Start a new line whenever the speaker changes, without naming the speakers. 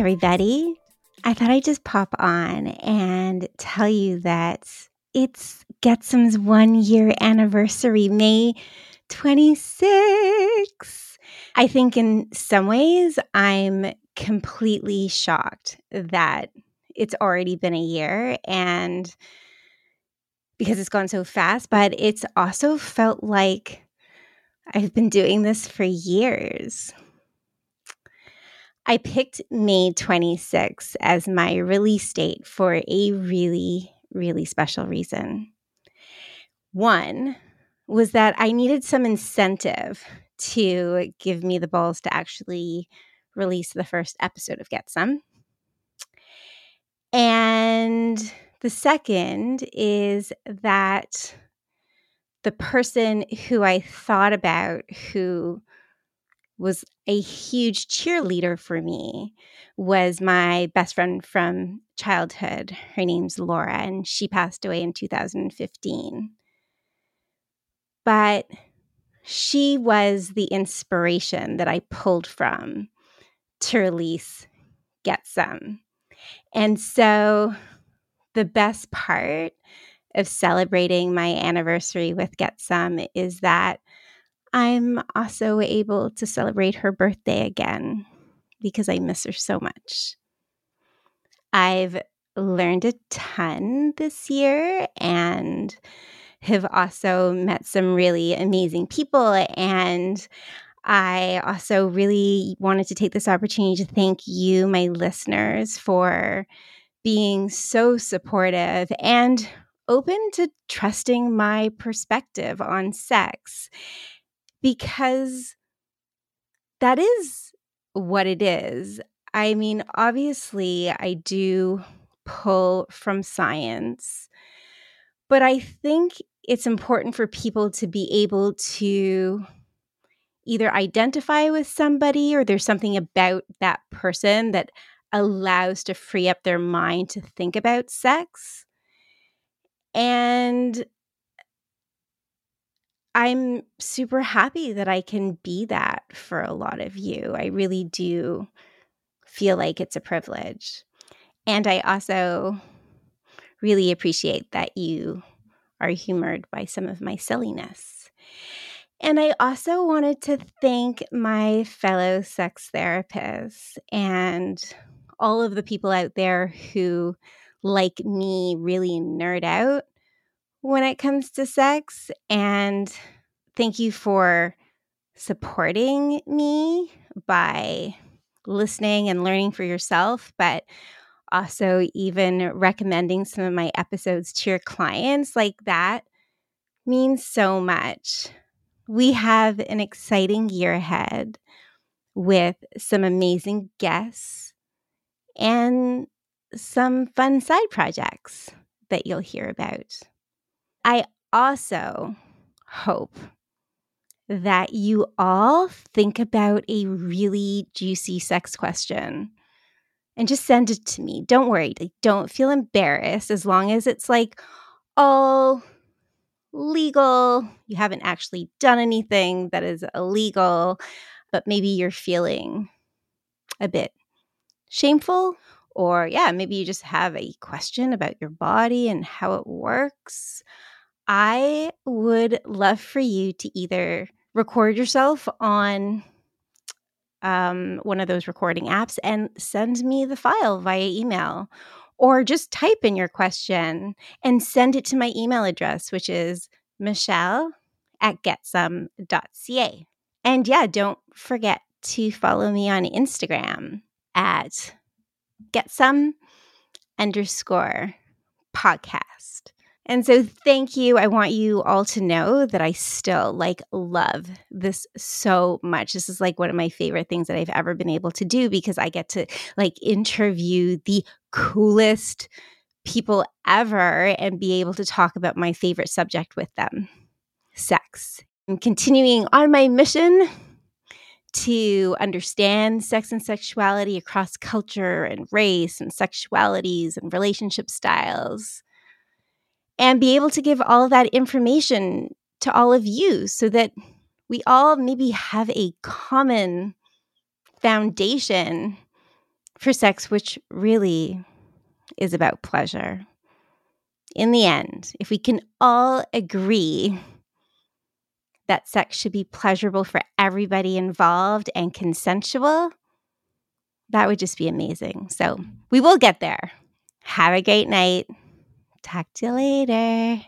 everybody. I thought I'd just pop on and tell you that it's Get Some's one year anniversary, May 26. I think in some ways I'm completely shocked that it's already been a year and because it's gone so fast, but it's also felt like I've been doing this for years. I picked May 26 as my release date for a really, really special reason. One was that I needed some incentive to give me the balls to actually release the first episode of Get Some. And the second is that the person who I thought about who was a huge cheerleader for me was my best friend from childhood. Her name's Laura, and she passed away in 2015. But she was the inspiration that I pulled from to release Get Some. And so the best part of celebrating my anniversary with Get Some is that I'm also able to celebrate her birthday again because I miss her so much. I've learned a ton this year and have also met some really amazing people. And I also really wanted to take this opportunity to thank you, my listeners, for being so supportive and open to trusting my perspective on sex because that is what it is. I mean, obviously, I do pull from science, but I think it's important for people to be able to either identify with somebody or there's something about that person that allows to free up their mind to think about sex. And I'm super happy that I can be that for a lot of you. I really do feel like it's a privilege. And I also really appreciate that you are humored by some of my silliness. And I also wanted to thank my fellow sex therapists and all of the people out there who, like me, really nerd out when it comes to sex. And thank you for supporting me by listening and learning for yourself, but also even recommending some of my episodes to your clients. Like that means so much. We have an exciting year ahead with some amazing guests and some fun side projects that you'll hear about. I also hope that you all think about a really juicy sex question and just send it to me. Don't worry. Don't feel embarrassed as long as it's like all legal. You haven't actually done anything that is illegal, but maybe you're feeling a bit shameful or yeah, maybe you just have a question about your body and how it works I would love for you to either record yourself on um, one of those recording apps and send me the file via email or just type in your question and send it to my email address, which is michelle at getsome.ca. And yeah, don't forget to follow me on Instagram at getsome underscore podcast. And so thank you. I want you all to know that I still like love this so much. This is like one of my favorite things that I've ever been able to do because I get to like interview the coolest people ever and be able to talk about my favorite subject with them sex. I'm continuing on my mission to understand sex and sexuality across culture and race and sexualities and relationship styles and be able to give all of that information to all of you so that we all maybe have a common foundation for sex, which really is about pleasure. In the end, if we can all agree that sex should be pleasurable for everybody involved and consensual, that would just be amazing. So we will get there. Have a great night. Talk to you later.